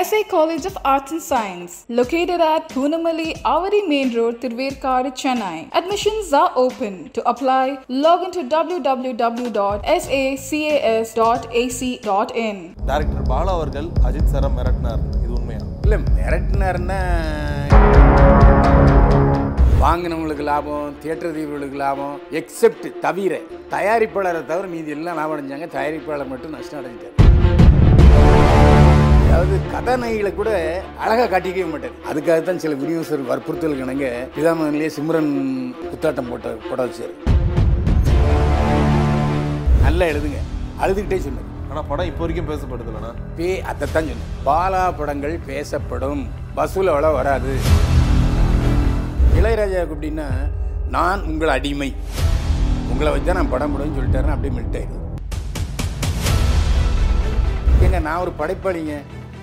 SA College of Arts and Science, located at Poonamali Avadi Main Road, Tirverkadu, Chennai. Admissions are open. To apply, log into www.sacas.ac.in. Director Bala அவர்கள் அஜித் சாரை மிரட்டினார் இது உண்மையா இல்லை மிரட்டினாருன்னா வாங்கினவங்களுக்கு லாபம் theatre தீவுகளுக்கு லாபம் except தவிர தயாரிப்பாளரை தவிர மீதி எல்லாம் லாபம் அடைஞ்சாங்க தயாரிப்பாளர் மட்டும் நஷ்டம் அடைஞ்சார் அதாவது கதாநாயகிகளை கூட அழகாக காட்டிக்கவே மாட்டார். அதுக்காக தான் சில விநியோகர் வற்புறுத்தல் கணங்க பிதாமகன்லேயே சிம்ரன் குத்தாட்டம் போட்ட போட வச்சார். நல்லா எழுதுங்க. அழுதுகிட்டே சொன்னார். ஆனா படம் இப்போ வரைக்கும் பேசப்படுது இல்லைண்ணா. பே அதைத்தான் சொன்னேன் பாலா படங்கள் பேசப்படும். வசூல் அவ்வளோ வராது. இளையராஜாவுக்கு அப்படின்னா நான் உங்கள் அடிமை. உங்களை வச்சு நான் படம் போடுவேன்னு சொல்லிட்டாருன்னு அப்படியே மில்ட்டாயிடுது ஏங்க நான் ஒரு படைப்பாளிங்க.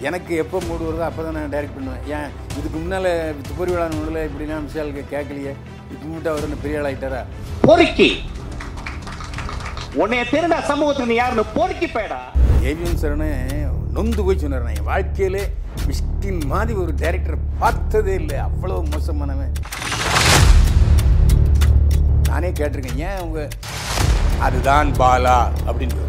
எனக்கு எப்போ மூடு வருதோ அப்போ தான் நான் டைரக்ட் பண்ணுவேன். ஏன்? இதுக்கு முன்னால் துப்பரி விழா நூலில் இப்படிலாம் விஷயாலுக்கு கேட்கலையே. இப்போ மட்டும் அவர் என்ன பெரிய ஆள் ஆயிட்டாரா பொறுக்கி. உன்னைய திருடா சமூகத்துக்கு நீ யாருன்னு பொறுக்கி போயடா. ஏவிஎம் சரணு நொந்து போய் சொன்னார். நான் என் வாழ்க்கையிலே மிஷ்கின் மாதிரி ஒரு டைரக்டர் பார்த்ததே இல்லை. அவ்வளோ மோசமானவன். நானே கேட்டிருக்கேன். ஏன் அவங்க அதுதான் பாலா அப்படின்னு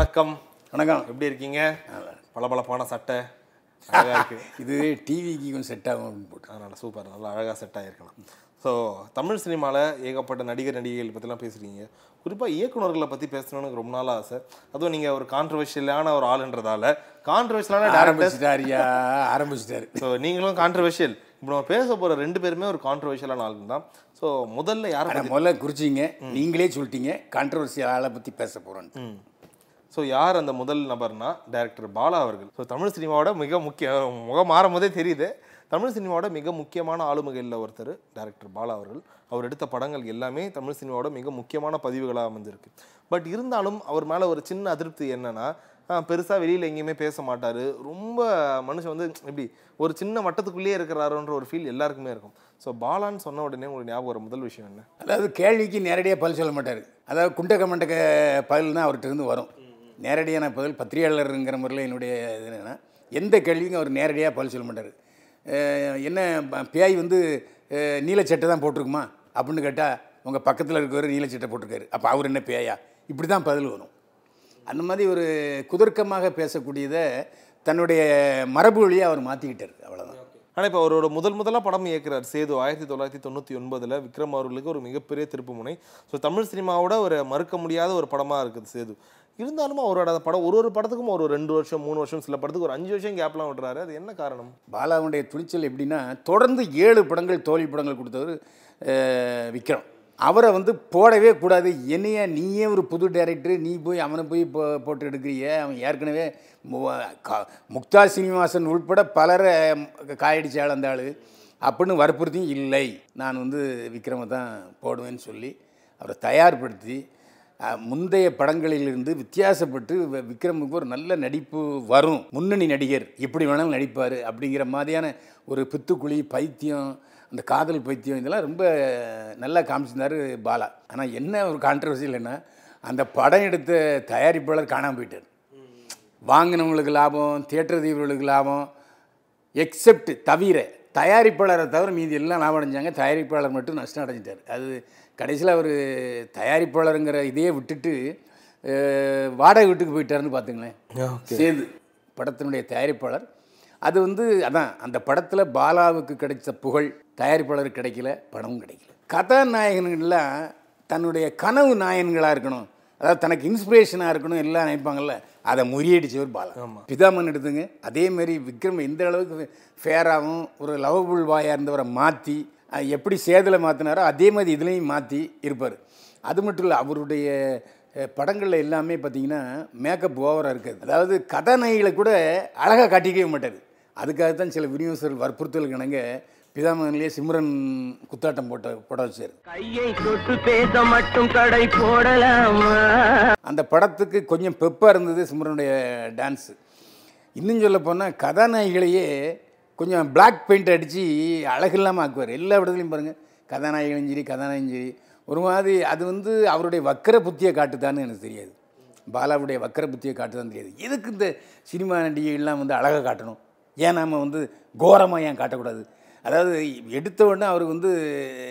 வணக்கம். வணக்கம். எப்படி இருக்கீங்க? பளபளப்பான சட்டை. அழகா இருக்கு. இது டிவிக்கு கொஞ்சம் செட் ஆகும் அப்படின்னு போட்டு அதனால சூப்பர் நல்லா அழகாக செட் ஆகிருக்கலாம் ஸோ தமிழ் சினிமாவில் ஏகப்பட்ட நடிகர் நடிகைகள் பற்றிலாம் பேசுகிறீங்க குறிப்பாக இயக்குனர்களை பற்றி பேசணும்னு ரொம்ப நாள் ஆசை. அதுவும் நீங்கள் ஒரு கான்ட்ரவர்ஷியலான ஒரு ஆளுன்றதால கான்ட்ரவர்ஷியலான ஆரம்பிச்சிட்டாரியா ஆரம்பிச்சிட்டாரு. ஸோ நீங்களும் கான்ட்ரவர்ஷியல் இப்போ நம்ம பேச போகிற ரெண்டு பேருமே ஒரு கான்ட்ரவர்ஷியலான ஆள் தான். ஸோ முதல்ல யாரை முதல்ல குறிச்சிங்க. நீங்களே சொல்லிட்டீங்க. கான்ட்ரவர்சி ஆளை பற்றி பேச போகிறோன்னு ஸோ யார் அந்த முதல் நபர்னா டைரக்டர் பாலா அவர்கள். ஸோ தமிழ் சினிமாவோட மிக முக்கிய முகம் மாறும் போதே தெரியுது. தமிழ் சினிமாவோட மிக முக்கியமான ஆளுமைகளில் ஒருத்தர் டைரக்டர் பாலா அவர்கள். அவர் எடுத்த படங்கள் எல்லாமே தமிழ் சினிமாவோட மிக முக்கியமான பதிவுகளாக அமைஞ்சிருக்கு பட் இருந்தாலும் அவர் மேலே ஒரு சின்ன அதிருப்தி என்னன்னா பெருசாக வெளியில் எங்கேயுமே பேச மாட்டார். ரொம்ப மனுஷன் வந்து எப்படி ஒரு சின்ன வட்டத்துக்குள்ளேயே இருக்கிறாருன்ற ஒரு ஃபீல் எல்லாருக்குமே இருக்கும். ஸோ பாலான்னு சொன்ன உடனே உங்களுக்கு ஞாபகம் ஒரு முதல் விஷயம் என்ன? அதாவது கேள்விக்கு நேரடியாக பதில் சொல்ல மாட்டார். அதாவது குண்டக மண்டக பதில் தான் அவர்கிட்ட இருந்து வரும். நேரடியான பதில் பத்திரிகையாளருங்கிற முறையில் என்னுடைய இது என்னென்னா எந்த கேள்விக்கும் அவர் நேரடியாக பதில் சொல்ல மாட்டார். என்ன ப- பேய் வந்து நீலச்சட்டை தான் போட்டிருக்குமா? அப்படின்னு கேட்டால் உங்கள் பக்கத்தில் இருக்கிறவர் நீலச்சட்டை போட்டிருக்காரு. அப்போ அவர் என்ன பேயா? இப்படி தான் பதில் வரும். அந்த மாதிரி ஒரு குதர்க்கமாக பேசக்கூடியதை தன்னுடைய மரபு வழியாக அவர் மாற்றிக்கிட்டார் அவ்வளோதான் ஆனால் இப்போ அவரோட முதல் முதலாக படம் இயக்குறார் சேது ஆயிரத்தி தொள்ளாயிரத்தி தொண்ணூற்றி ஒன்பதில் விக்ரம் அவர்களுக்கு ஒரு மிகப்பெரிய திருப்புமுனை ஸோ தமிழ் சினிமாவோட ஒரு மறுக்க முடியாத ஒரு படமாக இருக்குது சேது. இருந்தாலும் அவரோட படம் ஒரு ஒரு படத்துக்கும் ஒரு ரெண்டு வருஷம் மூணு வருஷம் சில படத்துக்கு ஒரு அஞ்சு வருஷம் கேப்லாம் விடுறாரு அது என்ன காரணம்? பாலாவுடைய துணிச்சல் எப்படின்னா தொடர்ந்து ஏழு படங்கள் தோல்வி படங்கள் கொடுத்தவர் விக்ரம். அவரை வந்து போடவே கூடாது. என்னைய நீயே ஒரு புது டைரக்டர் நீ போய் அவனை போய் போ போட்டு எடுக்கிறிய. அவன் ஏற்கனவே மு- முக்தா சீனிவாசன் உள்பட பலரை காயடிச்ச ஆள் அந்த ஆள். அப்படின்னு வற்புறுத்தியும் இல்லை. நான் வந்து விக்ரமை தான் போடுவேன்னு சொல்லி அவரை தயார்படுத்தி முந்தைய படங்களிலிருந்து வித்தியாசப்பட்டு விக்ரமுக்கு ஒரு நல்ல நடிப்பு வரும். முன்னணி நடிகர் எப்படி வேணாலும் நடிப்பார் அப்படிங்கிற மாதிரியான ஒரு பித்துக்குழி பைத்தியம் அந்த காதல் பைத்தியம் இதெல்லாம் ரொம்ப நல்லா காமிச்சிருந்தாரு பாலா. ஆனால் என்ன ஒரு கான்ட்ரவர்சி இல்லைன்னா அந்த படம் எடுத்த தயாரிப்பாளர் காணாமல் போயிட்டார். வாங்கினவங்களுக்கு லாபம் தியேட்டர் தீவுகளுக்கு லாபம் எக்ஸெப்ட் தவிர தயாரிப்பாளரை தவிர மீதி எல்லாம் லாபம் அடைஞ்சாங்க தயாரிப்பாளர் மட்டும் நஷ்டம் அடைஞ்சிட்டார். அது கடைசியில் அவர் தயாரிப்பாளருங்கிற இதையே விட்டுட்டு வாடகை வீட்டுக்கு போயிட்டாருன்னு பார்த்துங்களேன் சேது படத்தினுடைய தயாரிப்பாளர். அது வந்து அதான் அந்த படத்தில் பாலாவுக்கு கிடைச்ச புகழ் தயாரிப்பாளருக்கு கிடைக்கல படமும் கிடைக்கல. கதாநாயகன்கள்லாம் தன்னுடைய கனவு நாயன்களாக இருக்கணும். அதாவது தனக்கு இன்ஸ்பிரேஷனாக இருக்கணும் எல்லாம் நினைப்பாங்கல்ல அதை முறியடிச்சவர் பாலா பிதாமன் எடுத்துங்க. அதே மாதிரி விக்ரம் எந்த அளவுக்கு ஃபேராகவும் ஒரு லவபுள் வாயாக இருந்தவரை மாற்றி எப்படி சேதில் மாற்றினாரோ அதே மாதிரி இதுலேயும் மாற்றி இருப்பார். அது மட்டும் இல்லை அவருடைய படங்கள்ல எல்லாமே பார்த்தீங்கன்னா மேக்கப் ஓவராக இருக்காது. அதாவது கதாநாயகிகளை கூட அழகாக காட்டிக்கவே மாட்டார். அதுக்காக தான் சில விநியோகர்கள் வற்புறுத்தல் கணங்க பிதாமகன்லேயே சிம்ரன் குத்தாட்டம் போட்ட போட வச்சார். கையை தொட்டு பேச மட்டும் கடை போடலாமா? அந்த படத்துக்கு கொஞ்சம் பெப்பாக இருந்தது சிம்ரனுடைய டான்ஸு இன்னும் சொல்ல போனால் கதாநாயகிகளையே கொஞ்சம் பிளாக் பெயிண்ட் அடித்து அழகில்லாமல் ஆக்குவார். எல்லா இடத்துலையும் பாருங்கள் கதாநாயகனும் சரி கதாநாயகம் சரி ஒரு மாதிரி அது வந்து அவருடைய வக்கர புத்தியை காட்டுதான்னு எனக்கு தெரியாது. பாலாவுடைய வக்கர புத்தியை காட்டுதான்னு தெரியாது. எதுக்கு இந்த சினிமா நடிகைகள்லாம் வந்து அழகாக காட்டணும்? ஏன் நாம் வந்து கோரமாக ஏன் காட்டக்கூடாது? அதாவது எடுத்த உடனே அவருக்கு வந்து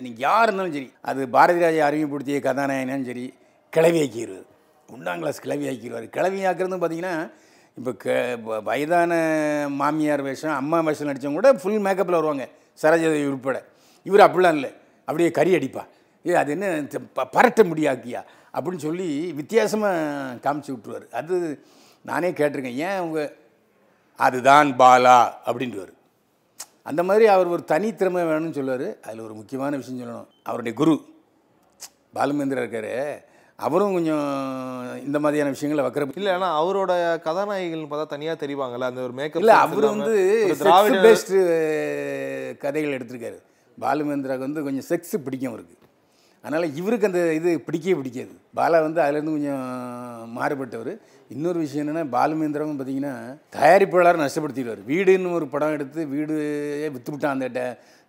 நீங்கள் யார் இருந்தாலும் சரி அது பாரதி ராஜா அறிமுகப்படுத்திய கதாநாயகனாலும் சரி கிளவியாக்கிடுவார் ஒன்றாம் கிளாஸ் கிளவி ஆக்கிடுவார் கிளவி ஆக்குறது பார்த்தீங்கன்னா இப்போ க வ- வயதான மாமியார் வேஷம் அம்மா வேஷம் நடித்தவங்க கூட ஃபுல் மேக்கப்பில் வருவாங்க. சரோஜாதேவி உட்பட. இவர் அப்படிலாம் இல்லை. அப்படியே கறி அடிப்பா. ஏ அது என்ன ப- பரட்ட முடியாக்கியா? அப்படின்னு சொல்லி வித்தியாசமாக காமிச்சு விட்ருவார் அது நானே கேட்டிருக்கேன். ஏன் அவங்க அதுதான் பாலா அப்படின்றவர் அந்த மாதிரி அவர் ஒரு தனித்திறமை வேணும்னு சொல்லுவார். அதில் ஒரு முக்கியமான விஷயம் சொல்லணும். அவருடைய குரு பாலுமேந்திரா இருக்காரு. அவரும் கொஞ்சம் இந்த மாதிரியான விஷயங்களை வக்கர இல்ல ஆனா அவரோட கதாநாயகிகள் பார்த்தா தனியா தெரிவாங்கல்ல? அந்த ஒரு மேக்கப் இல்லை அவர் வந்து திராவிட பேஸ்டு கதைகள் எடுத்திருக்காரு. பாலுமேந்திராவுக்கு வந்து கொஞ்சம் செக்ஸ் பிடிக்கும் அவருக்கு. அதனால் இவருக்கு அந்த இது பிடிக்கவே பிடிக்காது. பாலா வந்து அதுலேருந்து கொஞ்சம் மாறுபட்டவர். இன்னொரு விஷயம் என்னென்னா பாலுமேந்திராவும் பார்த்தீங்கன்னா தயாரிப்பாளர் நஷ்டப்படுத்திடுவார். வீடுன்னு ஒரு படம் எடுத்து வீடு விற்றுவிட்டான் அந்த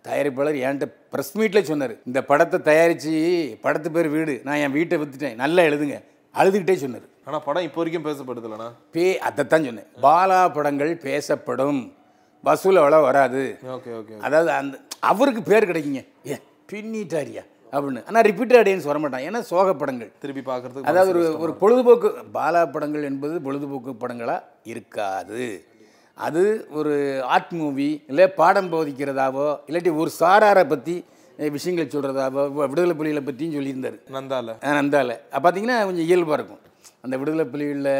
தயாரிப்பாளர் என்கிட்ட ப்ரெஸ் மீட்டில் சொன்னார். இந்த படத்தை தயாரித்து படத்து பேர் வீடு நான் என் வீட்டை விற்றுட்டேன் நல்லா எழுதுங்க. அழுதுகிட்டே சொன்னார். ஆனா படம் இப்போ வரைக்கும் பேசப்படுதுலண்ணா பே அதைத்தான் சொன்னேன். பாலா படங்கள் பேசப்படும். வசூல் அவ்வளோ வராது. Okay okay. அதாவது அந்த அவருக்கு பேர் கிடைக்குங்க. ஏ பின்னிட்டாரியா? அப்படின்னு. ஆனால் ரிப்பீட்டட் ஆடியன்ஸ் வரமாட்டான் ஏன்னா சோக படங்கள். திருப்பி பார்க்கறதுக்கு அதாவது ஒரு ஒரு பொழுதுபோக்கு பாலா படங்கள் என்பது பொழுதுபோக்கு படங்களாக இருக்காது. அது ஒரு ஆர்ட் மூவி இல்லை பாடம் போதிக்கிறதாவோ இல்லாட்டி ஒரு சாராரை பற்றி விஷயங்கள் சொல்கிறதாவோ விடுதலை புலிகளை பற்றியும் சொல்லியிருந்தார். நந்தால. நந்தால. பார்த்தீங்கன்னா கொஞ்சம் இயல்பாக இருக்கும். அந்த விடுதலை புலிகளில்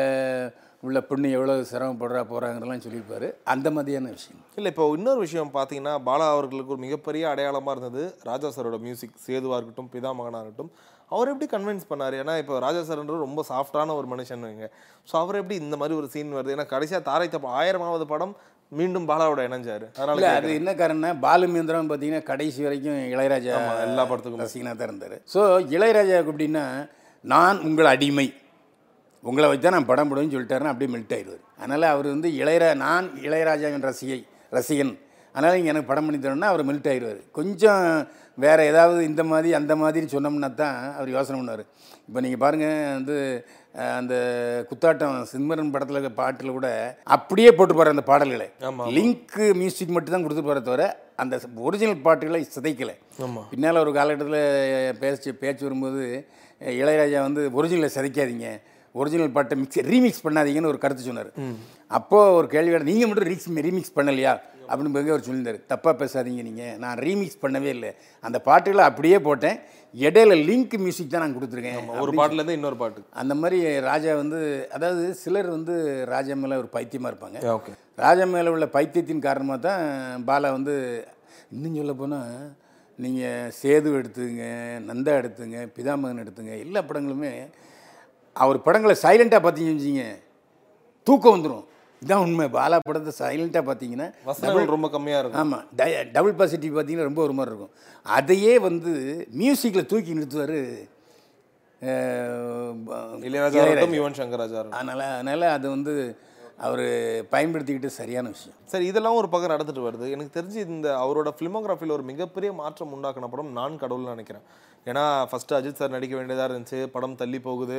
உள்ள பொண்ணு எவ்வளோ சிரமப்படுறா போகிறாங்கிறதெல்லாம் சொல்லியிருப்பாரு. அந்த மாதிரியான விஷயம். இல்ல இப்போ இன்னொரு விஷயம் பார்த்தீங்கன்னா பாலா அவர்களுக்கு ஒரு மிகப்பெரிய அடையாளமா இருந்தது ராஜா சாரோட மியூசிக் சேதுவா இருக்கட்டும் பிதாமகனா இருக்கட்டும். அவர் எப்படி கன்வின்ஸ் பண்ணாரு? ஏன்னா இப்போ ராஜா சார்ன்றது ரொம்ப சாஃப்டான ஒரு மனுஷன் வைங்க. ஸோ அவர் எப்படி இந்த மாதிரி ஒரு சீன் வருது? ஏன்னா கடைசியா தாரை தப்ப ஆயிரமாவது படம் மீண்டும் பாலாவோட இணைஞ்சாரு. அதனால அது என்ன காரணம்னா பாலுமேந்திரம் பார்த்தீங்கன்னா கடைசி வரைக்கும் இளையராஜா எல்லா படத்துக்கும். ரசிகனாக தான் இருந்தார். ஸோ இளையராஜாவுக்கு எப்படின்னா நான் உங்கள் அடிமை. உங்களை வச்சு தான் நான் படம் போடுவேன்னு சொல்லிட்டாருன்னா அப்படியே மெல்ட் ஆயிடுவார். அதனால் அவர் வந்து இளையரா நான் இளையராஜாவின் ரசிகை ரசிகன். அதனால் இங்கே எனக்கு படம் பண்ணி தரணும்னா அவர் மெல்ட் ஆயிடுவார். கொஞ்சம் வேறு ஏதாவது இந்த மாதிரி அந்த மாதிரி சொன்னோம்னா தான் அவர் யோசனை பண்ணுவார். இப்போ நீங்கள் பாருங்கள் வந்து அந்த குத்தாட்டம் சிம்மரன் படத்தில் பாட்டில் கூட அப்படியே போட்டுப்பாரு அந்த பாடல்களை. லிங்க் மியூசிக் மட்டும் தான் கொடுத்துருப்பாரே தவிர அந்த ஒரிஜினல் பாட்டுகளை சிதைக்கலை. பின்னால் ஒரு காலகட்டத்தில் பேச்சு பேச்சு வரும்போது இளையராஜா வந்து ஒரிஜினலை சிதைக்காதீங்க. ஒரிஜினல் பாட்டை மிக்ஸ் ரீமிக்ஸ் பண்ணாதீங்கன்னு ஒரு கருத்து சொன்னார். அப்போது ஒரு கேள்வி நீங்கள் மட்டும் ரீக்ஸ் ரீமிக்ஸ் பண்ணலையா? அப்படின்னு போய் அவர் சொல்லியிருந்தார். தப்பாக பேசாதீங்க நீங்கள் நான் ரீமிக்ஸ் பண்ணவே இல்லை. அந்த பாட்டுகளை அப்படியே போட்டேன். இடையில லிங்க் மியூசிக் தான் நான் கொடுத்துருக்கேன். ஒரு பாட்டுல இருந்து இன்னொரு பாட்டு. அந்த மாதிரி ராஜா வந்து அதாவது சிலர் வந்து ராஜா மேலே ஒரு பைத்தியமாக இருப்பாங்க. ஓகே ராஜா மேலே உள்ள பைத்தியத்தின் காரணமாக தான் பாலா வந்து இன்னும் சொல்ல போனால் நீங்கள் சேது எடுத்துங்க நந்தா எடுத்துங்க பிதாமகன் எடுத்துங்க எல்லா படங்களுமே அவர் படங்களை சைலண்ட்டாக பார்த்தீங்கன்னு வச்சுங்க தூக்கம் வந்துடும் இதான் உண்மை. பாலா படத்தை சைலண்ட்டாக பார்த்தீங்கன்னா வசனங்கள் ரொம்ப கம்மியா இருக்கும். ஆமாம் டபுள் பாசிட்டிவ் பார்த்தீங்கன்னா ரொம்ப ஒரு மாதிரி இருக்கும். அதையே வந்து மியூசிக்கில் தூக்கி நிறுத்துவார் இளையராஜா யுவன் சங்கர் ராஜா இருக்கட்டும். அதனால் அதனால் அது வந்து அவர் பயன்படுத்திக்கிட்டு சரியான விஷயம். சரி இதெல்லாம் ஒரு பக்கம் நடந்துட்டு வருது. எனக்கு தெரிஞ்சு இந்த அவரோட ஃபிலிமோகிராஃபியில் ஒரு மிகப்பெரிய மாற்றம் உண்டாக்கின படம் நான் கடவுள்னு நினைக்கிறேன். ஏன்னா ஃபர்ஸ்ட் அஜித் சார் நடிக்க வேண்டியதாக இருந்துச்சு. படம் தள்ளி போகுது.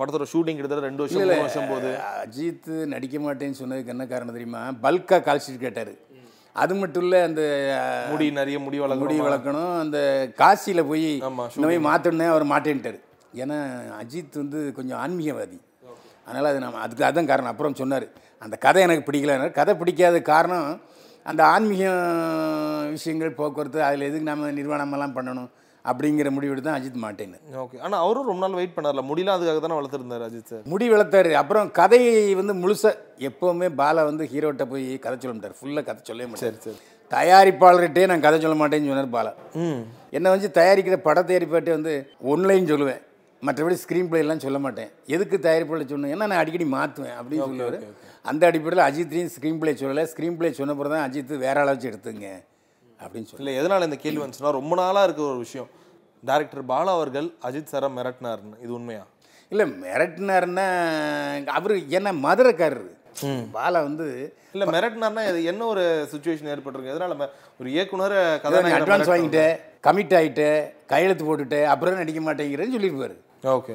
படத்தோட ஷூட்டிங் கிட்டத்தட்ட ரெண்டு வருஷம் மூணு வருஷம் போகுது. அஜித் நடிக்க மாட்டேன்னு சொன்னதுக்கு என்ன காரணம் தெரியுமா? பல்காக கால்ஷீட் கேட்டார். அது மட்டும் இல்லை அந்த முடி நிறைய முடி முடி வளர்க்கணும். அந்த காசியில் போய் இந்த மாதிரி மாற்றணுன்னே அவர் மாட்டேன்ட்டார். ஏன்னா அஜித் வந்து கொஞ்சம் ஆன்மீகவாதி. அதனால் அது நம்ம அதுக்கு அதான் காரணம். அப்புறம் சொன்னார் அந்த கதை எனக்கு பிடிக்கல. கதை பிடிக்காத காரணம் அந்த ஆன்மீக விஷயங்கள் போக்குவரத்து அதில் எதுக்கு நம்ம நிர்வாணமெல்லாம் பண்ணணும் அப்படிங்கிற முடிவு தான் அஜித் மாட்டேன்னு. ஓகே. ஆனா அவரும் ரொம்ப நாள் வெயிட் பண்ணார்ல. முடியல அதுக்காக தானே வளர்த்துருந்தாரு அஜித் சார் முடி வளர்த்தாரு. அப்புறம் கதையை வந்து முழுசாக எப்போவுமே பாலா வந்து ஹீரோட்ட போய் கதை சொல்ல மாட்டார். ஃபுல்லாக கதை சொல்லவே மாட்டார். சரி. தயாரிப்பாளர்கிட்டே நான் கதை சொல்ல மாட்டேன்னு சொன்னார் பாலா. ம். என்னை வந்து தயாரிக்கிற பட தயாரிப்பாட்டே வந்து ஒன்லைன் சொல்லுவேன். மற்றபடி ஸ்க்ரீன் எல்லாம் சொல்ல மாட்டேன். எதுக்கு தயாரிப்பாளர் சொன்னேன் ஏன்னா நான் அடிக்கடி மாற்றுவேன் அப்படின்னு சொல்லுவார். அந்த அடிப்படையில் அஜித்தையும் ஸ்க்ரீன் பிளே சொல்லலை. ஸ்க்ரீன் பிளே சொன்ன பிறகு தான் அஜித் வேற ஆளை வச்சு எடுத்துங்க அப்படின்னு சொல்லி இல்ல எதனால இந்த கேள்வி வந்துச்சுன்னா ரொம்ப நாளா இருக்க ஒரு விஷயம். டைரக்டர் பாலா அவர்கள் அஜித் சாரை மிரட்டினாருன்னு. இது உண்மையா? இல்லை மிரட்டினாருன்னா அவர் என்ன மதுரைக்காரரு. பாலா வந்து இல்ல மிரட்டினார்னா இது என்ன ஒரு சுச்சுவேஷன் ஏற்பட்டிருக்கு? எதனால ஒரு இயக்குனர் கதாநாயகனை அட்வான்ஸ்? வாங்கிட்டேன் கமிட் ஆகிட்ட கையெழுத்து போட்டுட்டு அப்புறம் நடிக்க மாட்டேங்கிறேன்னு சொல்லியிருப்பாரு. ஓகே.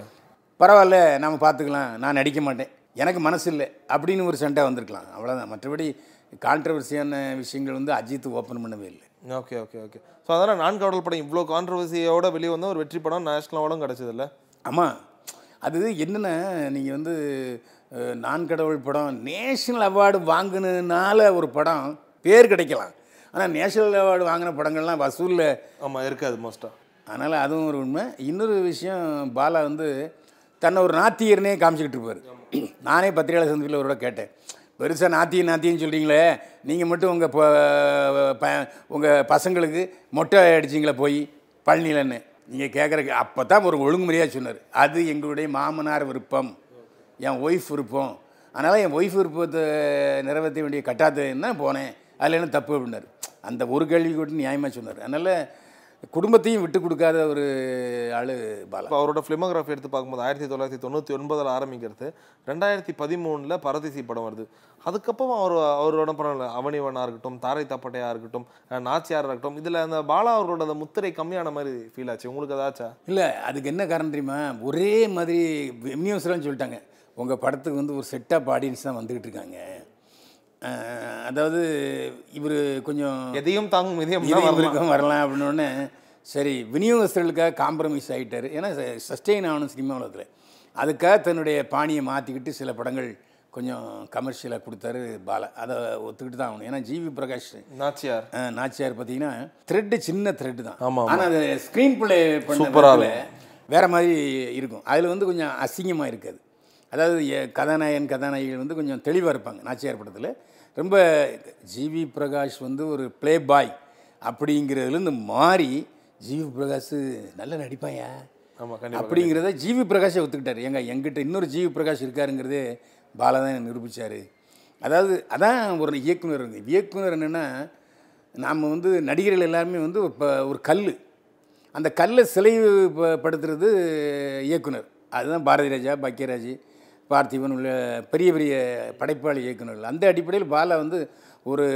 பரவாயில்ல நம்ம பார்த்துக்கலாம். நான் நடிக்க மாட்டேன். எனக்கு மனசு இல்லை அப்படின்னு ஒரு சண்டை வந்திருக்கலாம். அவ்வளோதான் மற்றபடி கான்ட்ரவர்சியான விஷயங்கள் வந்து அஜித் ஓப்பன் பண்ணவே இல்லை. Okay okay okay. ஸோ அதனால் நான் கடல் படம் இவ்வளோ கான்ட்ரவர்சியோட வெளியே வந்த ஒரு வெற்றி படம் நேஷனல் அவார்டும் கிடச்சதில்ல? ஆமாம் அது என்னென்னா நீங்கள் வந்து நான் கடவுள் படம் நேஷனல் அவார்டு வாங்கினதுனால ஒரு படம் பேர் கிடைக்கலாம். ஆனால் நேஷனல் அவார்டு வாங்கின படங்கள்லாம் வசூலில். ஆமாம் இருக்காது மோஸ்ட்டாக அதனால் அதுவும் ஒரு உண்மை. இன்னொரு விஷயம் பாலா வந்து தன்னை ஒரு நாத்தியர்னே காமிச்சிக்கிட்டு இருப்பார். நானே பத்திரிகையாளர் சந்திப்பில் ஒரு கேட்டேன். பெருசாக நாத்தியம் நாத்தியம்னு சொல்கிறீங்களே நீங்கள் மட்டும் உங்கள் ப உங்கள் பசங்களுக்கு மொட்டை அடிச்சிங்களே போய் பழனிலன்னு. நீங்கள் கேட்குறக்கு அப்போ தான் ஒரு ஒழுங்குமுறையாக சொன்னார். அது எங்களுடைய மாமனார் விருப்பம். என் ஒய்ஃப் விருப்பம். அதனால் என் ஒய்ஃப் விருப்பத்தை நிறைவேற்ற வேண்டிய கட்டாயத்தை தான் போனேன். அதில் என்ன தப்பு அப்படின்னாரு. அந்த ஒரு கேள்வி கூட நியாயமாக சொன்னார். அதனால் குடும்பத்தையும் விட்டு கொடுக்காத ஒரு ஆள் பாலா. அவரோட ஃபிலிமோகிராஃபி எடுத்து பார்க்கும்போது ஆயிரத்தி தொள்ளாயிரத்தி தொண்ணூற்றி ஒன்பதில் ஆரம்பிக்கிறது ரெண்டாயிரத்தி பதிமூணில் பரதேசி படம் வருது. அதுக்கப்புறம் அவர் அவரோட படம் இல்லை அவனிவனாக இருக்கட்டும் தாரை தப்பட்டையாக இருக்கட்டும் நாச்சியாராக இருக்கட்டும் இதில் அந்த பாலா அவரோட அந்த முத்திரை கம்மியான மாதிரி ஃபீல் ஆச்சு. உங்களுக்கு ஏதாச்சா இல்லை அதுக்கு என்ன காரணம் தெரியுமா? ஒரே மாதிரி நியூஸ்லாம் சொல்லிட்டாங்க உங்கள் படத்துக்கு வந்து ஒரு செட்டப் ஆடியன்ஸ் தான் வந்துக்கிட்டு இருக்காங்க. அதாவது இவர் கொஞ்சம் எதையும் தாங்கும் இதயம் வரலாம். அப்படின்னு உடனே சரி விநியோகஸ்தர்களுக்காக காம்ப்ரமைஸ் ஆகிட்டார் ஏன்னா சஸ்டெயின் ஆகணும் சினிமா உலகத்தில். அதுக்காக தன்னுடைய பாணியை மாற்றிக்கிட்டு சில படங்கள் கொஞ்சம் கமர்ஷியலாக கொடுத்தாரு பாலா. அதை ஒத்துக்கிட்டு தான் ஆகணும். ஏன்னா ஜிவி பிரகாஷ் நாச்சியார். நாச்சியார் பார்த்தீங்கன்னா த்ரெட்டு சின்ன த்ரெட்டு தான். ஆனால் அது ஸ்க்ரீன் பிளே பண்ண வேற மாதிரி இருக்கும். அதில் வந்து கொஞ்சம் அசிங்கமாக இருக்காது. அதாவது கதாநாயகன் கதாநாயகிகள் வந்து கொஞ்சம் தெளிவாக இருப்பாங்க நாச்சியார் படத்தில். ரொம்ப ஜிவி பிரகாஷ் வந்து ஒரு ப்ளே பாய் அப்படிங்கிறதுலேருந்து மாறி ஜிவி பிரகாஷ் நல்ல நடிப்பாயா? அப்படிங்கிறத ஜிவி பிரகாஷை ஒத்துக்கிட்டார். எங்க எங்கிட்ட இன்னொரு ஜிவி பிரகாஷ் இருக்காருங்கிறதே பாலா தான் நிரூபித்தார் அதாவது அதான் ஒரு இயக்குனர் இயக்குனர் என்னென்னா நாம் வந்து நடிகர்கள் எல்லாருமே வந்து இப்போ ஒரு கல் அந்த கல்லை சிலை ப- படுத்துறது இயக்குனர். அதுதான் பாரதி ராஜா பாக்கியராஜ். பார்த்திபன் உள்ள பெரிய பெரிய படைப்பாளி இயக்குனர்கள் அந்த அடிப்படையில் பாலா வந்து ஒரு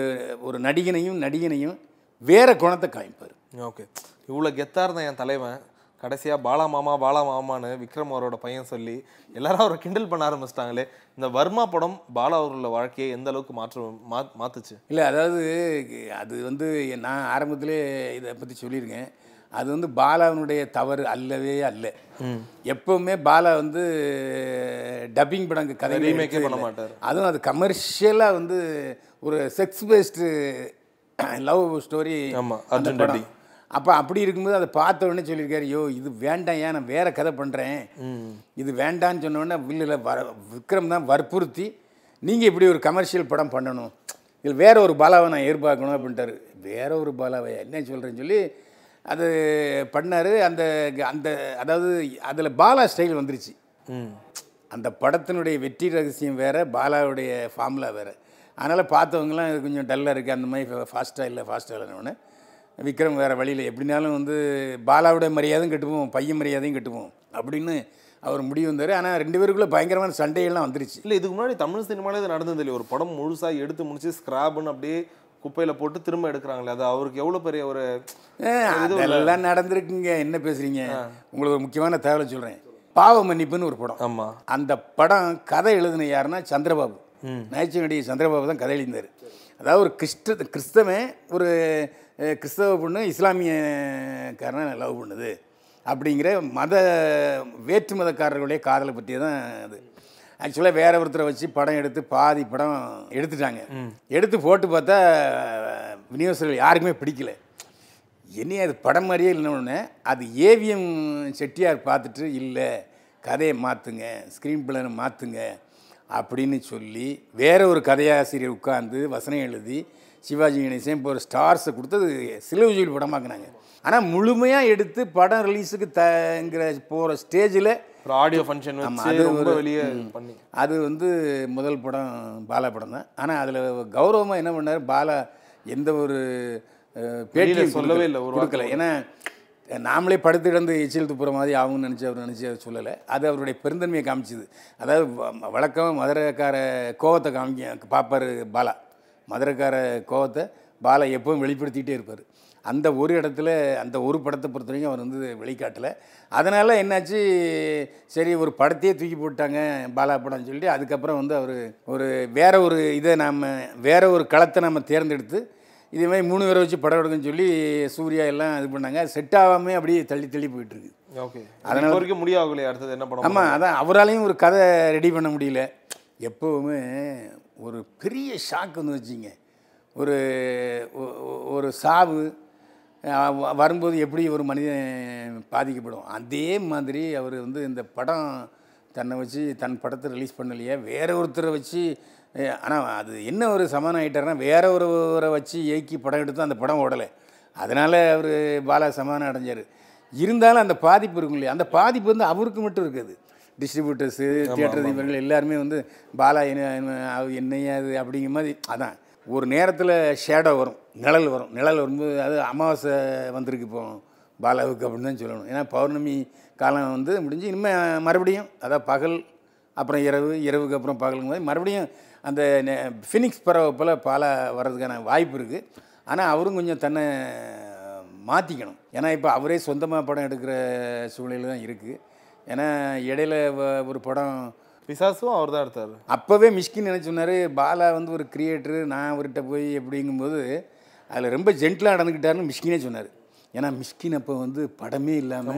ஒரு நடிகனையும் நடிகனையும் வேற குணத்தை காமிப்பார். ஓகே. இவ்வளோ கெத்தாக இருந்த என் தலைவன் கடைசியாக பாலா மாமா பாலா மாமான்னு விக்ரம் அவரோட பையன் சொல்லி எல்லாரும் அவரை கிண்டல் பண்ண ஆரம்பிச்சிட்டாங்களே. இந்த வர்மா படம் பாலா அவர்களோட வாழ்க்கையை எந்த அளவுக்கு மாற்று மா மாத்துச்சு? இல்லை அதாவது அது வந்து நான் ஆரம்பத்திலே இதை பற்றி சொல்லியிருக்கேன். அது வந்து பாலாவினுடைய தவறு அல்லவே அல்ல. எப்பவுமே பாலா வந்து டப்பிங் படம் கதை ஏ பண்ண மாட்டார். அதுவும் அது கமர்ஷியலாக வந்து ஒரு sex based love story ready. அப்போ அப்படி இருக்கும்போது அதை பார்த்த உடனே சொல்லியிருக்காரு யோ இது வேண்டாம் ஏன் நான் வேற கதை பண்ணுறேன் இது வேண்டான்னு சொன்ன உடனே வில்லில் வர விக்ரம் தான் வற்புறுத்தி நீங்கள் இப்படி ஒரு கமர்ஷியல் படம் பண்ணணும். இதில் வேற ஒரு பாலாவை நான் எதிர்பார்க்கணும் அப்படின்ட்டாரு. வேற ஒரு பாலாவை என்ன சொல்கிறேன்னு சொல்லி அது பண்ணார். அந்த அந்த அதாவது அதில் பாலா ஸ்டைல் வந்துருச்சு. அந்த படத்தினுடைய வெற்றி ரகசியம் வேறு பாலாவுடைய ஃபார்முலா வேறு. அதனால் பார்த்தவங்களாம் இது கொஞ்சம் டல்லாக இருக்குது அந்த மாதிரி ஃபாஸ்ட்டாக இல்லை ஃபாஸ்ட்டாக இல்லைன்னு விக்ரம் வேறு வழியில் எப்படினாலும் வந்து பாலாவுடைய மரியாதையும் கட்டுவோம் பையன் மரியாதையும் கட்டுவோம் அப்படின்னு அவர் முடிவு வந்தார். ஆனால் ரெண்டு பேருக்குள்ளே பயங்கரமான சண்டைகள்லாம் வந்துருச்சு. இல்லை இதுக்கு முன்னாடி தமிழ் சினிமாலே இது நடந்தது இல்லையா ஒரு படம் முழுசாக எடுத்து முடிச்சு ஸ்கிராப்னு அப்படியே குப்பையில் போட்டு திரும்ப எடுக்கிறாங்களே அது அவருக்கு எவ்வளோ பெரிய ஒரு ஏ, அதெல்லாம் நடந்திருக்குங்க. என்ன பேசுகிறீங்க உங்களுக்கு ஒரு முக்கியமான தகவலை சொல்கிறேன் பாவ மன்னிப்புன்னு ஒரு படம். ஆமாம் அந்த படம் கதை எழுதின யாருன்னா சந்திரபாபு. நகைச்சுவை சந்திரபாபு தான் கதை எழுதினார் அதாவது ஒரு கிறிஸ்த கிறிஸ்தவன் ஒரு கிறிஸ்தவ பொண்ணு இஸ்லாமியக்காரனை லவ் பண்ணுது. அப்படிங்கிற மத வேற்று மதக்காரர்களுடைய காதலை பற்றி தான் அது. ஆக்சுவலாக வேற ஒருத்தரை வச்சு படம் எடுத்து பாதி படம் எடுத்துட்டாங்க. எடுத்து போட்டு பார்த்தா விநியோகஸ்தர்கள் யாருக்குமே பிடிக்கல. என்னைய அது படம் மாதிரியே இல்லைன்னு அது ஏவிஎம் செட்டியார் பார்த்துட்டு இல்லை கதையை மாற்றுங்க ஸ்க்ரீன் பிளேனை மாற்றுங்க அப்படின்னு சொல்லி வேற ஒரு கதையாசிரியர் உட்கார்ந்து வசனம் எழுதி சிவாஜி கணேசன் இப்போ ஒரு ஸ்டார்ஸை கொடுத்து அது சிலுவைஜியில் படமாக்குனாங்க. ஆனால் முழுமையாக எடுத்து படம் ரிலீஸுக்கு தங்கிற போகிற ஸ்டேஜில் ஒரு ஆடியோ ஃபங்க்ஷன் அது ரொம்ப ஒரு- வெளியே பண்ணி. அது வந்து முதல் படம் பாலா படம் தான். ஆனால் அதில் கௌரவமாக என்ன பண்ணார்? பாலா எந்த ஒரு அஹ், பேட்டியும் சொல்லவே. இல்லை, ஒரு கொடுக்கல. ஏன்னா நாமளே படுத்து கிடந்து எச்சில் துப்புற மாதிரி ஆகும்னு நினச்சி அவர் நினச்சி அவர் சொல்லலை. அது அவருடைய பெருந்தன்மையை காமிச்சுது. அதாவது வழக்கமா மதுரைக்கார கோவத்தை காமிக்க பார்ப்பார் பாலா. மதுரைக்கார கோவத்தை பாலா எப்பவும் வெளிப்படுத்திக்கிட்டே இருப்பார். அந்த ஒரு இடத்துல அந்த ஒரு படத்தை பொறுத்த வரைக்கும் அவர் வந்து வெளிக்காட்டலை. அதனால் என்னாச்சு சரி ஒரு படத்தையே தூக்கி போட்டாங்க பாலா படம்னு சொல்லிட்டு அதுக்கப்புறம் வந்து அவர் ஒரு வேற ஒரு இதை நாம் வேற ஒரு களத்தை நம்ம தேர்ந்தெடுத்து இதே மாதிரி மூணு பேரை வச்சு படம் எடுக்கணும்னு சொல்லி சூர்யா எல்லாம் இது பண்ணாங்க. செட் ஆகாமல் அப்படியே தள்ளி தள்ளி போயிட்டு இருக்கு. ஓகே. அதனால வரைக்கும் முடியாகலையே அடுத்தது என்ன படம் ஆமாம் அதான் அவராலையும் ஒரு கதை ரெடி பண்ண முடியல. எப்போவுமே ஒரு பெரிய ஷாக் வந்து வச்சிங்க ஒரு ஒரு சாவு வரும்போது எப்படி ஒரு மனிதன் பாதிக்கப்படும்? அதே மாதிரி அவர் வந்து இந்த படம் தன்னை வச்சு தன் படத்தை ரிலீஸ் பண்ணலையே வேற ஒருத்தரை வச்சு ஆனால் அது என்ன ஒரு சமாதானம் ஆகிட்டாருன்னா வேற ஒருவரை வச்சு இயக்கி படம் எடுத்து அந்த படம் ஓடலை. அதனால் அவர் பாலா சமாதானம் அடைஞ்சார். இருந்தாலும் அந்த பாதிப்பு இருக்கும் இல்லையா? அந்த பாதிப்பு வந்து அவருக்கு மட்டும் இருக்குது. டிஸ்ட்ரிபியூட்டர்ஸு தியேட்டர் இவர்கள் எல்லாருமே வந்து பாலா என்ன என்னையா அது அப்படிங்கிற மாதிரி அதான். ஒரு நேரத்தில் ஷேடோ வரும் நிழல் வரும். நிழல் வரும்போது அது அமாவாசை வந்திருக்கு இப்போ பாலாவுக்கு அப்படின்னு தான் சொல்லணும். ஏன்னா பௌர்ணமி காலம் வந்து முடிஞ்சு இனிமேல் மறுபடியும் அதான் பகல் அப்புறம் இரவு இரவுக்கு அப்புறம் பகலுங்க மாதிரி மறுபடியும் அந்த ஃபினிக்ஸ் பறவை போல் பாலா வர்றதுக்கான வாய்ப்பு இருக்குது ஆனால் அவரும் கொஞ்சம் தன்னை மாற்றிக்கணும் ஏன்னா இப்போ அவரே சொந்தமாக படம் எடுக்கிற சூழ்நிலை தான் இருக்குது ஏன்னா இடையில வ- ஒரு படம் பிசாசும் அவர் தான் எடுத்தார். அப்போவே மிஷ்கின் என்ன சொன்னார் பாலா வந்து ஒரு கிரியேட்டரு நான் அவர்கிட்ட போய் எப்படிங்கும்போது அதில் ரொம்ப ஜென்டிலாக நடந்துக்கிட்டாருன்னு மிஷ்கினே சொன்னார். ஏன்னா மிஷ்கின் அப்போ வந்து படமே இல்லாமல்.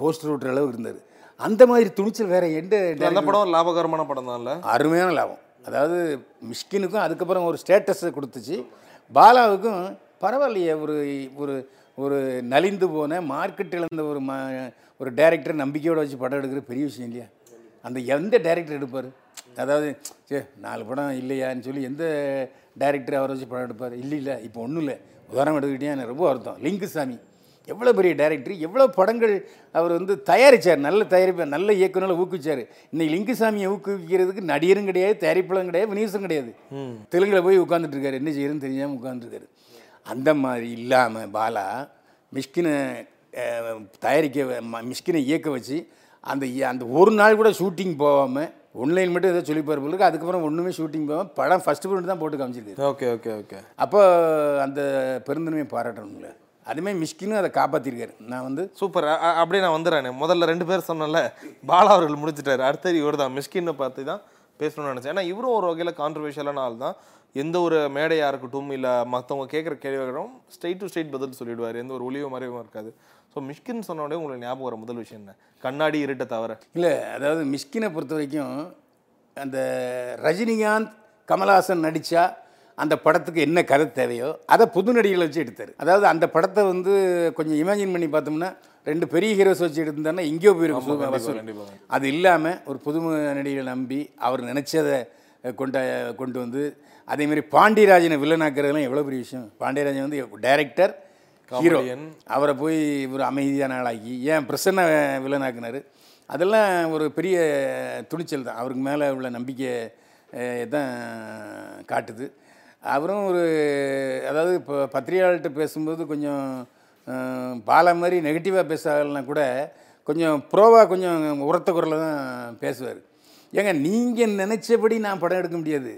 போஸ்டர் ஓட்டுற அளவு இருந்தார். அந்த மாதிரி துணிச்சல் வேற எந்த அந்த director- படம் லாபகரமான படம் தான்ல அருமையான லாபம். அதாவது மிஷ்கினுக்கும் அதுக்கப்புறம் ஒரு ஸ்டேட்டஸை கொடுத்துச்சு. பாலாவுக்கும் பரவாயில்லையே ஒரு ஒரு ஒரு நலிந்து போன மார்க்கெட் இழந்த ஒரு ம ஒரு டைரக்டர் நம்பிக்கையோடு வச்சு படம் எடுக்கிற பெரிய விஷயம் இல்லையா? அந்த எந்த டைரக்டர் எடுப்பார்? அதாவது சே நாலு படம் இல்லையான்னு சொல்லி எந்த டைரக்டர் அவரை வச்சு படம் எடுப்பார்? இல்லை இல்லை இப்போ ஒன்றும் இல்லை. உதாரணம் எடுத்துக்கிட்டே எனக்கு ரொம்ப வருத்தம். லிங்குசாமி. எவ்வளோ பெரிய டைரக்டர் எவ்வளோ படங்கள் அவர் வந்து தயாரித்தார் நல்ல தயாரிப்பார் நல்ல இயக்குனரை ஊக்குவிச்சார். இன்னைக்கு லிங்குசாமியை ஊக்குவிக்கிறதுக்கு நடிகரும் கிடையாது தயாரிப்பாளரும் கிடையாது வினியூசரும் கிடையாது. தெலுங்கில் போய் உட்காந்துட்டு இருக்காரு. என்ன செய்யறதுன்னு தெரியாமல் உட்காந்துருக்காரு அந்த மாதிரி இல்லாமல் பாலா மிஷ்கினை தயாரிக்க மிஷ்கினை இயக்க வச்சு அந்த அந்த ஒரு நாள் கூட ஷூட்டிங் போகாமல் ஒன்லைன் மட்டும் ஏதோ சொல்லிப்பார் போல இருக்கு. அதுக்கப்புறம் ஒன்றுமே ஷூட்டிங் போகாமல் படம் ஃபஸ்ட்டு பிரிண்ட் தான் போட்டு காமிச்சிருக்கு ஓகே ஓகே ஓகே அப்போ அந்த பெருந்தன்மையை பாராட்டணும்ல. அதுமாதிரி மிஷ்கினும் அதை காப்பாற்றிருக்காரு நான் வந்து சூப்பர் அப்படியே நான் வந்துடுறேன். முதல்ல ரெண்டு பேர் சொன்னல பாலா அவர்கள் முடிச்சிட்டாரு. அடுத்தது இவர் தான் மிஸ்கின்னு பார்த்து தான் பேசணும்னு நினச்சேன். ஏன்னா இவரும் ஒரு வகையில் கான்ட்ரவர்ஷியலான ஆள் தான். எந்த ஒரு மேடையாக இருக்கட்டும் இல்லை மற்றவங்க கேட்குற கேள்விகளும் ஸ்ட்ரெயிட் டு ஸ்ட்ரெயிட் பதில் சொல்லிடுவார். எந்த ஒரு ஒளிவு மறைவும் இருக்காது. ஸோ மிஷ்கின் சொன்ன உடனே உங்களுக்கு ஞாபகம் வர முதல் விஷயம் என்ன? கண்ணாடி இருட்டை தவிர இல்லை அதாவது மிஷ்கினை பொறுத்த வரைக்கும் அந்த ரஜினிகாந்த் கமல்ஹாசன் நடித்தா அந்த படத்துக்கு என்ன கதை தேவையோ அதை புது நடிகளை வச்சு எடுத்தார். அதாவது அந்த படத்தை வந்து கொஞ்சம் இமேஜின் பண்ணி பார்த்தோம்னா ரெண்டு பெரிய ஹீரோஸ் வச்சு எடுத்திருந்தாருன்னா எங்கேயோ போயிருக்கும். வசூல். அது இல்லாமல் ஒரு புது நடிகளை நம்பி அவர் நினச்சதை கொண்ட கொண்டு வந்து அதேமாரி பாண்டியராஜனை வில்லனாக்குறதுலாம் எவ்வளோ பெரிய விஷயம். பாண்டியராஜன் வந்து டைரக்டர் ஹீரோ அவரை போய் ஒரு அமைதியான ஆளாக்கி ஏன் பிரசன்ன வில்லனாக்குனார்? அதெல்லாம் ஒரு பெரிய துணிச்சல் தான். அவருக்கு மேலே உள்ள நம்பிக்கை தான் காட்டுது. அவரும் ஒரு அதாவது இப்போ பத்திரிகையாளர்கிட்ட பேசும்போது கொஞ்சம் பாலா மாதிரி நெகட்டிவாக பேசாதனா கூட கொஞ்சம் ப்ரோவாக கொஞ்சம் உரத்த குரலில் தான் பேசுவார். ஏங்க நீங்கள் நினச்சபடி நான் படம் எடுக்க முடியாது.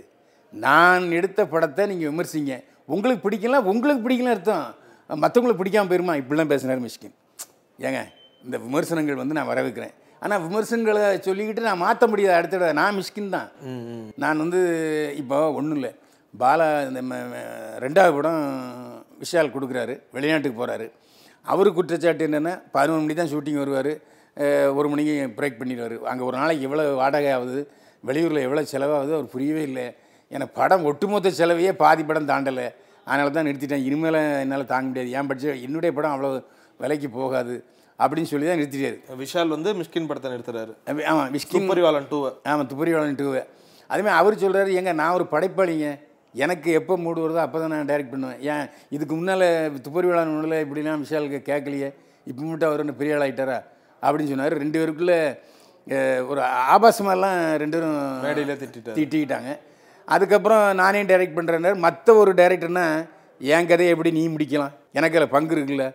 நான் எடுத்த படத்தை நீங்கள் விமர்சிங்க. உங்களுக்கு பிடிக்கலாம் உங்களுக்கு பிடிக்கலாம் அர்த்தம். மற்றவங்களுக்கு பிடிக்காமல் போயிருமா? இப்படிலாம் பேசுனார் மிஷ்கின். ஏங்க இந்த விமர்சனங்கள் வந்து நான் வரவேற்கிறேன். ஆனால் விமர்சனங்களை சொல்லிக்கிட்டு நான் மாற்ற முடியாது. அடுத்த நான் மிஷ்கின் தான். நான் வந்து இப்போ ஒன்றும் இல்லை. பாலா இந்த ரெண்டாவது படம் விஷால் கொடுக்குறாரு. வெளிநாட்டுக்கு போகிறாரு அவர் குற்றச்சாட்டு என்னென்னா பதினொரு மணி தான் ஷூட்டிங் வருவார். ஒரு மணிக்கு பிரேக் பண்ணிடுவார். அங்கே ஒரு நாளைக்கு எவ்வளோ வாடகை ஆகுது? வெளியூரில் எவ்வளோ செலவாகுது? அவர் புரியவே இல்லை. ஏன்னா படம் ஒட்டுமொத்த செலவையே பாதி படம் தாண்டலை. அதனால தான் நிறுத்திட்டேன். இனிமேல் என்னால் தாங்க முடியாது. ஏன் பட்ஜெட் என்னுடைய படம் அவ்வளோ விலைக்கு போகாது அப்படின்னு சொல்லி தான் நிறுத்திட்டாரு. விஷால் வந்து மிஷ்கின் படத்தை நிறுத்துறாரு. ஆமாம் விஷ்கின் சூப்பரிவாளன் டூவை ஆமாம் துப்பறிவாளன் டூவை அதுமாதிரி அவர் சொல்கிறாரு ஏங்க நான் ஒரு படைப்பாளிங்க. எனக்கு எப்போ மூடு வருதோ அப்போ தான் நான் டைரக்ட் பண்ணுவேன். ஏன் இதுக்கு முன்னால் துப்பறிவாளன் ஒன்றில் இப்படிலாம் விஷாலுக்கு கேட்கலையே. இப்போ மட்டும் அவர் என்ன பெரிய ஆள் ஆகிட்டாரா அப்படின்னு சொன்னார். ரெண்டு பேருக்குள்ளே ஒரு ஆபாசமாலாம் ரெண்டு பேரும் மேடையில திட்டிட்டாரு. அதுக்கப்புறம் நானே டைரக்ட் பண்ணுறேன்னாரு மற்ற ஒரு டைரக்டர்னா என் கதையை எப்படி நீ முடிக்கலாம்? எனக்கு அதில் பங்கு இருக்குல்ல?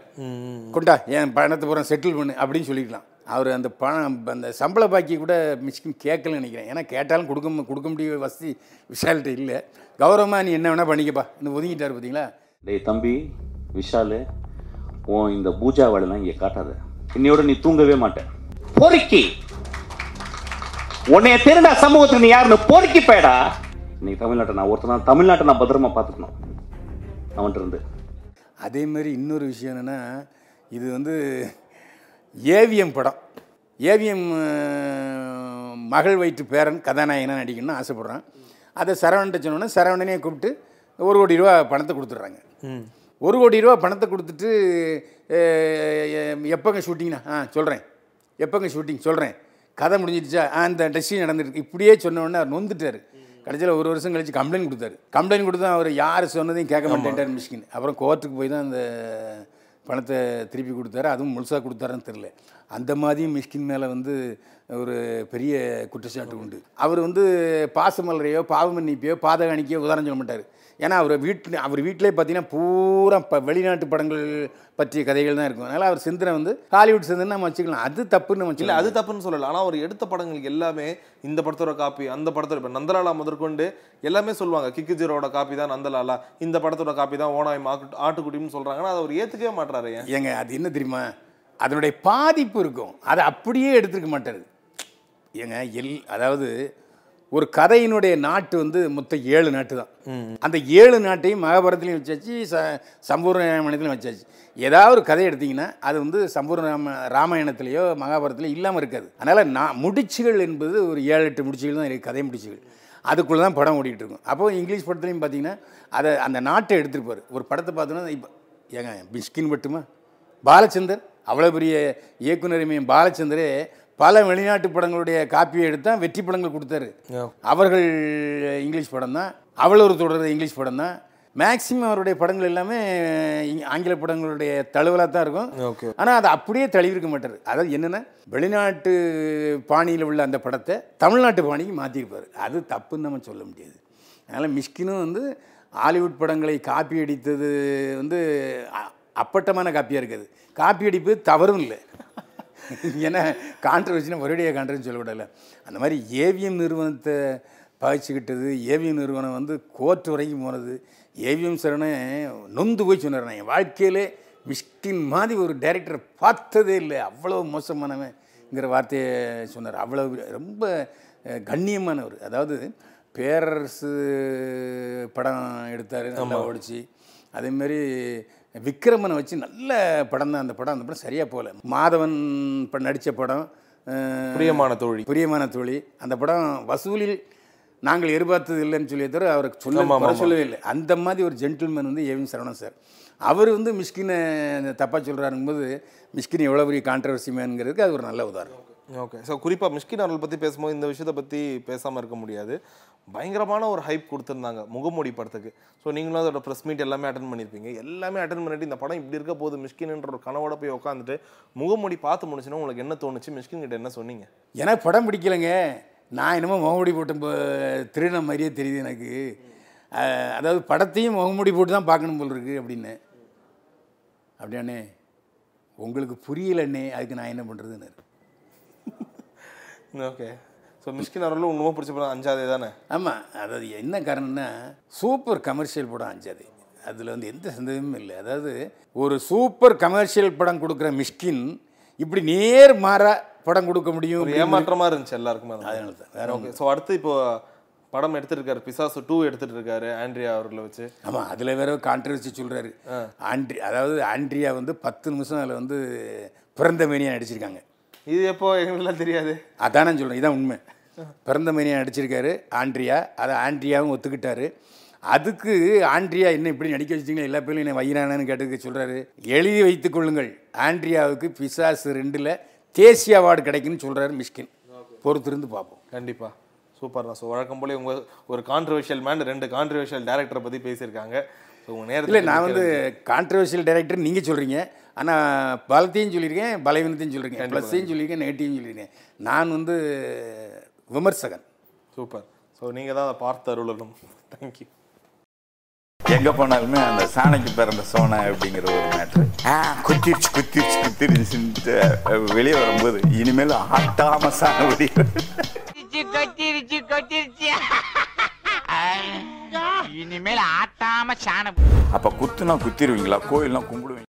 கொண்டா என் பணத்தை பூரா செட்டில் பண்ணு அப்படின்னு சொல்லிக்கலாம் அவர் அந்த பணம் அந்த சம்பள பாக்கி கூட மிஸ்கின் கேட்கலன்னு நினைக்கிறேன். ஏன்னா கேட்டாலும் கொடுக்க கொடுக்க முடிய வசதி விஷால்கிட்ட இல்லை. கௌரவமாக நீ என்ன வேணால் பண்ணிக்கப்பா இந்த ஒதுங்கிட்டார் பார்த்தீங்களா? டேய் தம்பி விஷாலு உன் இந்த பூஜா வேலைலாம் இங்கே காட்டாத. இன்னையோட நீ தூங்கவே மாட்டேன் பொறுக்கி! உன்னைய தெரிந்த சமூகத்துக்கு நீ யாருன்னு பொறுக்கி போயடா. இன்னைக்கு தமிழ்நாட்டை நான் ஒருத்தன் தமிழ்நாட்டை நான் பத்திரமா பார்த்துக்கணும். அவன்கிட்ட இருந்து அதே மாதிரி இன்னொரு விஷயம் என்னென்னா இது வந்து ஏவிஎம் படம். ஏவிஎம் மகள் வயிற்று பேரன் கதாநாயகனாக நடிக்கணும்னு ஆசைப்பட்றான். அதை சரவணன்ட்ட சொன்னோன்னே சரவணனே கூப்பிட்டு ஒரு கோடி ரூபா பணத்தை கொடுத்துட்றாங்க. ஒரு கோடி ரூபா பணத்தை கொடுத்துட்டு எப்போங்க ஷூட்டிங்னா? ஆ சொல்கிறேன் எப்போங்க ஷூட்டிங்? சொல்கிறேன் கதை முடிஞ்சிடுச்சா? ஆ இந்த டெஸ்டிங் நடந்துருக்கு இப்படியே சொன்ன உடனே அவர் நொந்துட்டார். கடைசியில் ஒரு வருஷம் கழிச்சு கம்ப்ளைண்ட் கொடுத்தாரு. கம்ப்ளைண்ட் கொடுத்தா அவர் யார் சொன்னதையும் கேட்க மாட்டேன்ட்டார் மிஷ்கின் அப்புறம் கோர்ட்டுக்கு போய் தான் அந்த பணத்தை திருப்பி கொடுத்தாரு. அதுவும் முழுசாக கொடுத்தாருன்னு தெரில அந்த மாதிரியும் மிஷ்கின் மேலே வந்து ஒரு பெரிய குற்றச்சாட்டு உண்டு. அவர் வந்து பாசமலரையோ பாவமன்னிப்பையோ பாதகாணிக்கையோ உதாரணம் சொல்ல மாட்டார். ஏன்னா அவர் வீட்டில் அவர் வீட்டிலே பார்த்தீங்கன்னா பூரா இப்போ வெளிநாட்டு படங்கள் பற்றிய கதைகள் தான் இருக்கும். அதனால் அவர் சிந்தனை வந்து ஹாலிவுட் சிந்தனை நம்ம வச்சுக்கலாம். அது தப்புன்னு நம்ம இல்ல வச்சுக்கலாம். அது தப்புன்னு சொல்லல. ஆனா அவர் எடுத்த படங்களுக்கு எல்லாமே இந்த படத்தோட காப்பி அந்த படத்தோட இப்ப நந்தலாலா முதற்கொண்டு எல்லாமே சொல்லுவாங்க. கிக்கு ஜீரோட காப்பி தான் நந்தலாலா இந்த படத்தோட காப்பி தான் ஓனாய் மாட்டு ஆட்டுக்குட்டின்னு சொல்றாங்கன்னா அதை அவர் ஏத்துக்கவே மாட்டாரு ஏன்? ஏங்க அது என்ன தெரியுமா? அதனுடைய பாதிப்பு இருக்கும். அதை அப்படியே எடுத்துக்க மாட்டாரு. ஏங்க எல் அதாவது ஒரு கதையினுடைய நாட்டு வந்து மொத்தம் ஏழு நாட்டு தான். அந்த ஏழு நாட்டையும் மகாபாரதத்துலையும் வச்சாச்சு ச சம்பூர்ண ராமாயணத்துலையும் வச்சாச்சு. ஏதாவது ஒரு கதை எடுத்தீங்கன்னா அது வந்து சம்பூர்ண ராம ராமாயணத்திலேயோ மகாபாரதத்துலையோ இல்லாமல் இருக்காது. அதனால் நான் முடிச்சுகள் என்பது ஒரு ஏழு எட்டு முடிச்சுகள் தான் இருக்குது கதை முடிச்சுகள். அதுக்குள்ளே தான் படம் ஓடிட்டு இருக்கும். அப்போ இங்கிலீஷ் படத்துலையும் பார்த்தீங்கன்னா அதை அந்த நாட்டை எடுத்துருப்பார் ஒரு படத்தை பார்த்தோன்னா இப்போ ஏங்க பிஸ்கின் மட்டுமா பாலச்சந்தர்? அவ்வளோ பெரிய இயக்குனர் பாலச்சந்தரே பல வெளிநாட்டு படங்களுடைய காப்பியை எடுத்தா வெற்றி படங்கள் கொடுத்தாரு. அவர்கள் இங்கிலீஷ் படம் தான். அவள் ஒரு தொடர் இங்கிலீஷ் படம் தான். மேக்சிமம் அவருடைய படங்கள் எல்லாமே ஆங்கில படங்களுடைய தழுவலாக தான் இருக்கும். ஆனால் அதை அப்படியே தழுவிருக்க மாட்டார். அதாவது என்னென்னா வெளிநாட்டு பாணியில் உள்ள அந்த படத்தை தமிழ்நாட்டு பாணிக்கு மாற்றிருப்பார் அது தப்புன்னு நம்ம சொல்ல முடியாது. அதனால் மிஷ்கினும் வந்து ஹாலிவுட் படங்களை காப்பி அடித்தது வந்து அப்பட்டமான காப்பியாக இருக்குது. காப்பி அடிப்பு தவறும் இல்லை. ஏன்னா கான்ட்ரவர்சினா ஒரேடியாக கான்ட்ரவர்சி சொல்லக்கூடாதுல்ல. அந்த மாதிரி ஏவிஎம் நிறுவனத்தை பகிச்சுக்கிட்டது ஏவிஎம் நிறுவனம் வந்து கோர்ட் வரைக்கும் போனது. ஏவிஎம் சரணை நொந்து போய் சொன்னார். நான் என் வாழ்க்கையிலே மிஷ்கின் மாதிரி ஒரு டைரக்டரை பார்த்ததே இல்லை. அவ்வளோ மோசமானவன்ங்கிற வார்த்தையை சொன்னார். அவ்வளோ ரொம்ப கண்ணியமானவர். அதாவது பேரரசு படம் எடுத்தார் நல்லா ஓடிச்சு. அதேமாரி விக்ரமனை வச்சு நல்ல படம் தான். அந்த படம் அந்த படம் சரியாக போகல. மாதவன் நடித்த படம் பிரியமான தோழி. பிரியமான தோழி. அந்த படம் வசூலில் நாங்கள் எதிர்பார்த்தது இல்லைன்னு சொல்லி தவிர அவருக்கு சொல்ல. சொல்லவே இல்லை. அந்த மாதிரி ஒரு ஜென்டில்மேன் வந்து ஏவிஎம் சரவணன் சார். அவர் வந்து மிஷ்கினை தப்பாக சொல்கிறாருங்கும்போது மிஷ்கின் எவ்வளோ பெரிய கான்ட்ரவர்சி மேனுங்கிறதுக்கு அது ஒரு நல்ல உதாரணம். ஓகே. ஸோ குறிப்பாக மிஷ்கின் அவர்கள் பற்றி பேசும்போது இந்த விஷயத்தை பற்றி பேசாமல் இருக்க முடியாது. பயங்கரமான ஒரு ஹைப் கொடுத்துருந்தாங்க முகமூடி படத்துக்கு ஸோ நீங்களும் அதோட ப்ரெஸ் மீட் எல்லாமே அட்டன் பண்ணியிருப்பீங்க எல்லாமே அட்டன் பண்ணிட்டு இந்த படம் இப்படி இருக்க போகுது மிஷ்கின்ன்ற ஒரு கனவோட போய் உட்காந்துட்டு முகமூடி பார்த்து முடிச்சுன்னா உங்களுக்கு என்ன தோணுச்சு? மிஷ்கின் கிட்ட என்ன சொன்னீங்க? எனக்கு படம் பிடிக்கலைங்க. நான் என்னமோ முகமூடி போட்ட திருடின மாதிரியே தெரியுது எனக்கு. அதாவது படத்தையும் முகமூடி போட்டு தான் பார்க்கணும் போல் இருக்கு அப்படின்னு. அப்படியாண்ணே உங்களுக்கு புரியலண்ணே அதுக்கு நான் என்ன பண்ணுறதுன்னு ஓகே ஸோ மிஷ்கின் அவர்களும் உண்மை பிடிச்ச படம் அஞ்சாதே தானே? ஆமாம் அதாவது என்ன காரணம்னா சூப்பர் கமர்ஷியல் படம் அஞ்சாது. அதில் வந்து எந்த சந்தேகமும் இல்லை. அதாவது ஒரு சூப்பர் கமர்ஷியல் படம் கொடுக்குற மிஷ்கின் இப்படி நேர் மாறா படம் கொடுக்க முடியும் ஒரு அப்படின்னு- ஏமாற்றமா இருந்துச்சு எல்லாருக்குமே அதனால தான் வேற ஓகே ஸோ அடுத்து இப்போ படம் எடுத்துட்டு இருக்காரு பிசாசு டூ எடுத்துட்டு இருக்காரு ஆண்ட்ரியா அவர்களை வச்சு. ஆமாம் அதில் வேற கான்ட்ரவர்சி சொல்கிறாரு ஆண்ட்ரி அதாவது ஆண்ட்ரியா வந்து பத்து நிமிஷம் அதில் வந்து பிறந்த மேனியாக நடிச்சிருக்காங்க. இது எப்போ? எங்களுக்குலாம் தெரியாது. அதான் சொல்கிறேன் இதான் உண்மை. பிறந்த மேனியாக நடிச்சிருக்காரு ஆண்ட்ரியா. அதை ஆண்ட்ரியாவும் ஒத்துக்கிட்டாரு. அதுக்கு ஆண்ட்ரியா என்ன இப்படி நடிக்க வச்சிட்டீங்களா எல்லா பேரும் என்ன வையிறானு கேட்டதுக்கு சொல்கிறாரு எழுதி வைத்துக் கொள்ளுங்கள். ஆண்ட்ரியாவுக்கு பிசாசு ரெண்டில் தேசிய அவார்டு கிடைக்குன்னு சொல்கிறாரு மிஷ்கின். பொறுத்திருந்து பார்ப்போம். கண்டிப்பா. சூப்பர் தான். ஸோ வழக்கம் போல உங்க ஒரு கான்ட்ரவர்ஷியல் மேன் ரெண்டு கான்ட்ரவர்ஷியல் டேரக்டரை பத்தி பேசியிருக்காங்க. ஸோ உங்க இல்லை நேரத்தில் நான் வந்து கான்ட்ரவர்ஷியல் டைரக்டர் நீங்கள் சொல்கிறீங்க ஆனால் பலத்தையும் சொல்லியிருக்கேன் பலவீனத்தையும் சொல்லியிருக்கேன் ப்ளஸ்ஸையும் சொல்லியிருக்கேன் நெகட்டிவும் சொல்லியிருக்கேன். நான் வந்து விமர்சகன். சூப்பர். ஸோ நீங்க தான் அதை பார்த்து அருளணும். தேங்க்யூ எங்க போனாலுமே அந்த சாணைக்கு பிறந்த சோனை அப்படிங்கிற ஒரு மேட்ரு குத்திருச்சு குத்திருச்சு குத்திருச்சுன்ட்டு வெளியே வரும்போது இனிமேல் ஆட்டாம சாண கட்டிருச்சு கட்டிருச்சு இனிமேல் ஆட்டாம சாணம். அப்ப குத்துனா குத்திருவீங்களா? கோயில்லாம் கும்பிடுவீங்க